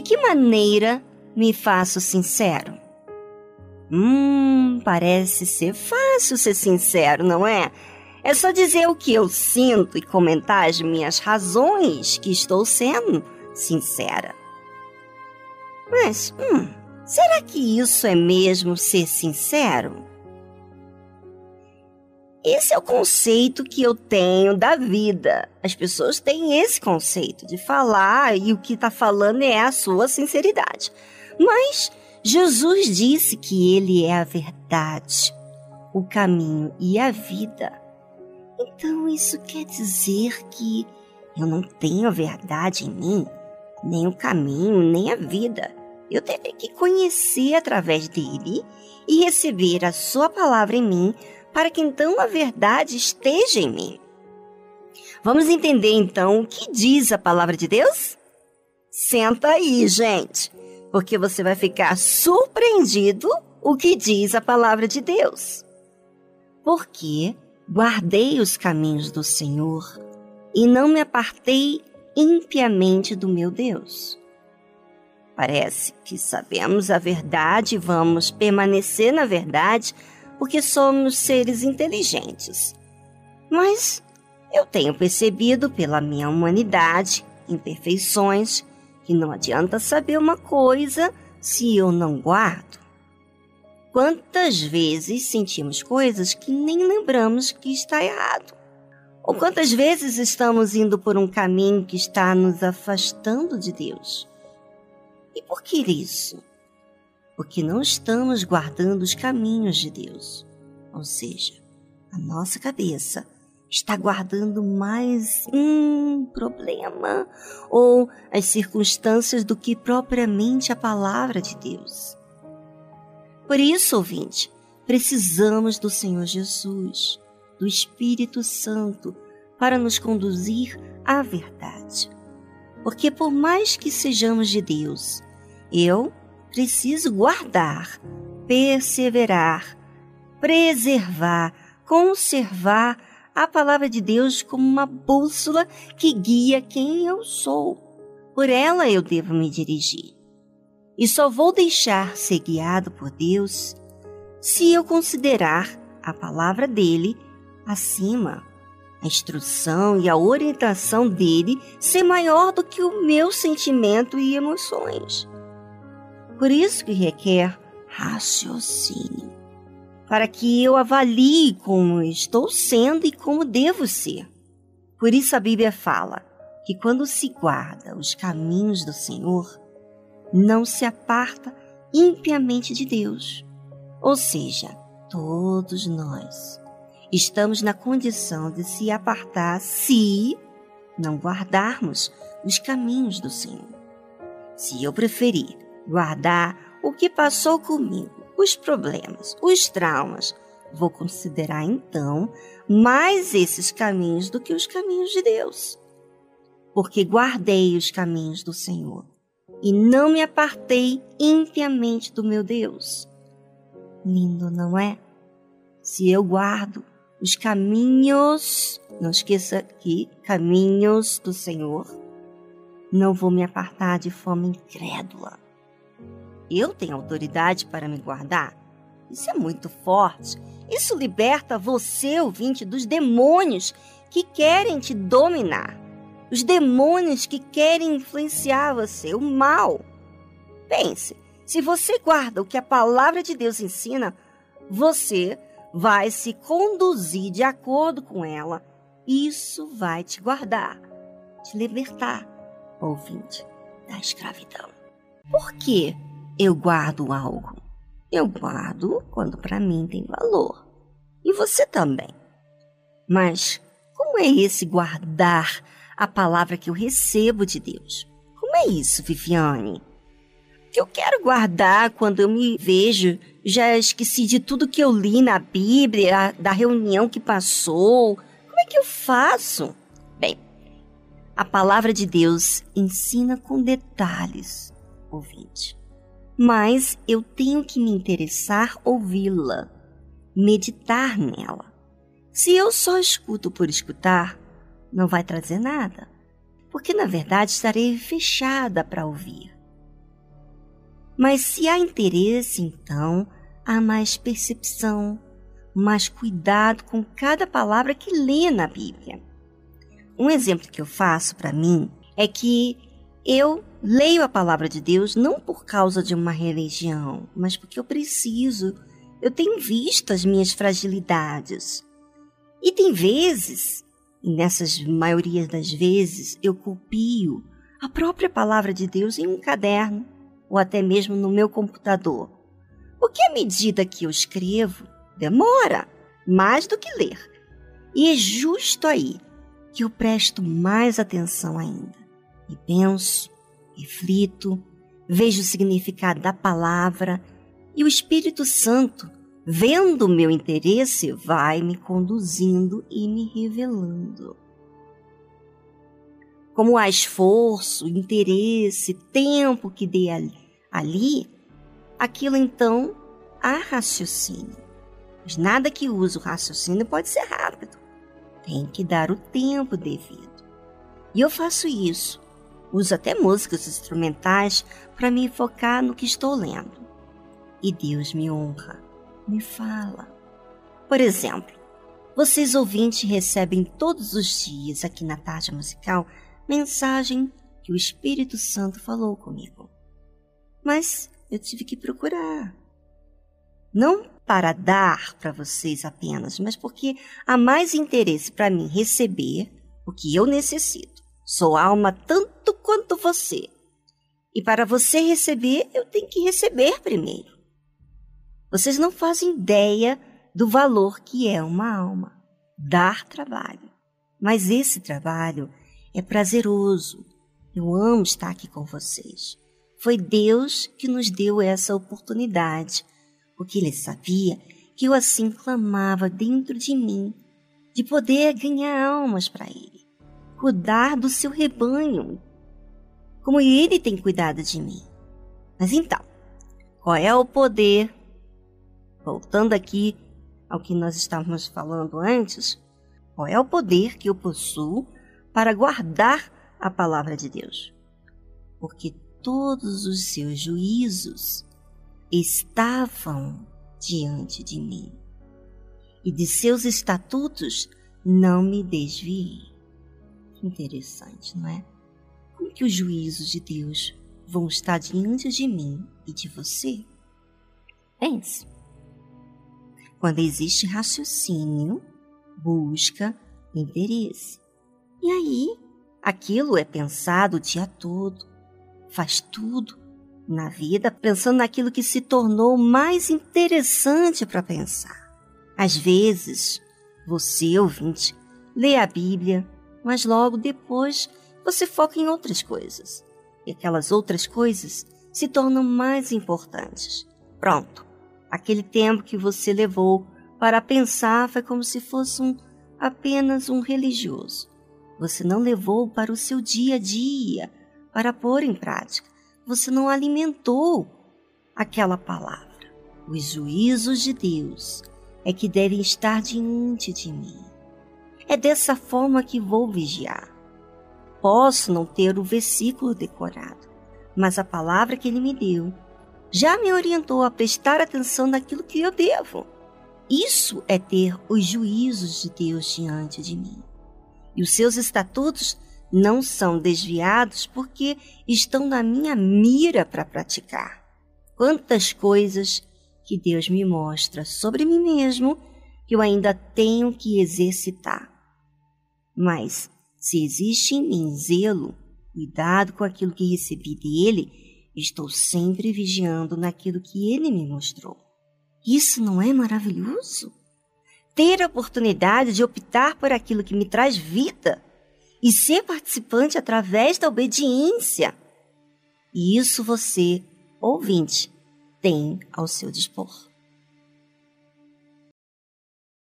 De que maneira me faço sincero? Hum, parece ser fácil ser sincero, não é? É só dizer o que eu sinto e comentar as minhas razões que estou sendo sincera. Mas, hum, será que isso é mesmo ser sincero? Esse é o conceito que eu tenho da vida. As pessoas têm esse conceito de falar e o que está falando é a sua sinceridade. Mas Jesus disse que Ele é a verdade, o caminho e a vida. Então isso quer dizer que eu não tenho a verdade em mim, nem o caminho, nem a vida. Eu terei que conhecer através dele e receber a sua palavra em mim para que então a verdade esteja em mim. Vamos entender então o que diz a palavra de Deus? Senta aí, gente, porque você vai ficar surpreendido o que diz a palavra de Deus. Porque guardei os caminhos do Senhor e não me apartei impiamente do meu Deus. Parece que sabemos a verdade e vamos permanecer na verdade porque somos seres inteligentes. Mas eu tenho percebido pela minha humanidade, imperfeições, que não adianta saber uma coisa se eu não guardo. Quantas vezes sentimos coisas que nem lembramos que está errado? Ou quantas vezes estamos indo por um caminho que está nos afastando de Deus? E por que isso? Porque não estamos guardando os caminhos de Deus. Ou seja, a nossa cabeça está guardando mais um problema ou as circunstâncias do que propriamente a palavra de Deus. Por isso, ouvinte, precisamos do Senhor Jesus, do Espírito Santo, para nos conduzir à verdade. Porque, por mais que sejamos de Deus, eu preciso guardar, perseverar, preservar, conservar a palavra de Deus como uma bússola que guia quem eu sou. Por ela eu devo me dirigir e só vou deixar ser guiado por Deus se eu considerar a palavra dele acima, a instrução e a orientação dele ser maior do que o meu sentimento e emoções. Por isso que requer raciocínio, para que eu avalie como estou sendo e como devo ser. Por isso a Bíblia fala que quando se guarda os caminhos do Senhor, não se aparta impiamente de Deus. Ou seja, todos nós estamos na condição de se apartar se não guardarmos os caminhos do Senhor. Se eu preferir guardar o que passou comigo, os problemas, os traumas, vou considerar então mais esses caminhos do que os caminhos de Deus. Porque guardei os caminhos do Senhor e não me apartei impiamente do meu Deus. Lindo, não é? Se eu guardo os caminhos, não esqueça aqui, caminhos do Senhor, não vou me apartar de forma incrédula. Eu tenho autoridade para me guardar? Isso é muito forte. Isso liberta você, ouvinte, dos demônios que querem te dominar os demônios que querem influenciar você, o mal. Pense, se você guarda o que a palavra de Deus ensina, você vai se conduzir de acordo com ela. Isso vai te guardar, te libertar, ouvinte, da escravidão. Por que eu guardo algo? Eu guardo quando para mim tem valor. E você também. Mas como é esse guardar a palavra que eu recebo de Deus. Como é isso, Viviane? Que eu quero guardar quando eu me vejo, já esqueci de tudo que eu li na Bíblia, da reunião que passou. Como é que eu faço? Bem, a palavra de Deus ensina com detalhes, ouvinte. Mas eu tenho que me interessar ouvi-la, meditar nela. Se eu só escuto por escutar, não vai trazer nada, porque na verdade estarei fechada para ouvir. Mas se há interesse, então há mais percepção, mais cuidado com cada palavra que lê na Bíblia. Um exemplo que eu faço para mim é que eu leio a palavra de Deus não por causa de uma religião, mas porque eu preciso. Eu tenho visto as minhas fragilidades. E tem vezes, e nessas maiorias das vezes, eu copio a própria palavra de Deus em um caderno ou até mesmo no meu computador. Porque à medida que eu escrevo, demora mais do que ler. E é justo aí que eu presto mais atenção ainda. E penso, reflito, vejo o significado da palavra e o Espírito Santo, vendo o meu interesse, vai me conduzindo e me revelando. Como há esforço, interesse, tempo que dei ali, ali aquilo então há raciocínio. Mas nada que use o raciocínio pode ser rápido. Tem que dar o tempo devido. E eu faço isso. Uso até músicas instrumentais para me focar no que estou lendo. E Deus me honra, me fala. Por exemplo, vocês ouvintes recebem todos os dias aqui na tarde musical mensagem que o Espírito Santo falou comigo. Mas eu tive que procurar. Não para dar para vocês apenas, mas porque há mais interesse para mim receber o que eu necessito. Sou alma tanto quanto você. E para você receber, eu tenho que receber primeiro. Vocês não fazem ideia do valor que é uma alma. Dar trabalho. Mas esse trabalho é prazeroso. Eu amo estar aqui com vocês. Foi Deus que nos deu essa oportunidade, porque Ele sabia que eu assim clamava dentro de mim, de poder ganhar almas para Ele, cuidar do seu rebanho, como Ele tem cuidado de mim. Mas então, qual é o poder? Voltando aqui ao que nós estávamos falando antes, qual é o poder que eu possuo para guardar a palavra de Deus. Porque todos os seus juízos estavam diante de mim, e de seus estatutos não me desviei. Interessante, não é? Como que os juízos de Deus vão estar diante de mim e de você? Pense. Quando existe raciocínio, busca, interesse. E aí, aquilo é pensado o dia todo, faz tudo na vida pensando naquilo que se tornou mais interessante para pensar. Às vezes, você, ouvinte, lê a Bíblia, mas logo depois você foca em outras coisas. E aquelas outras coisas se tornam mais importantes. Pronto, aquele tempo que você levou para pensar foi como se fosse um, apenas um religioso você não levou para o seu dia a dia para pôr em prática. Você não alimentou aquela palavra. Os juízos de Deus é que devem estar diante de mim. É dessa forma que vou vigiar. Posso não ter o versículo decorado, mas a palavra que ele me deu já me orientou a prestar atenção naquilo que eu devo. Isso é ter os juízos de Deus diante de mim e os seus estatutos não são desviados porque estão na minha mira para praticar. Quantas coisas que Deus me mostra sobre mim mesmo que eu ainda tenho que exercitar. Mas, se existe em mim zelo, cuidado com aquilo que recebi dele, estou sempre vigiando naquilo que ele me mostrou. Isso não é maravilhoso? ter a oportunidade de optar por aquilo que me traz vida e ser participante através da obediência. E isso você, ouvinte, tem ao seu dispor.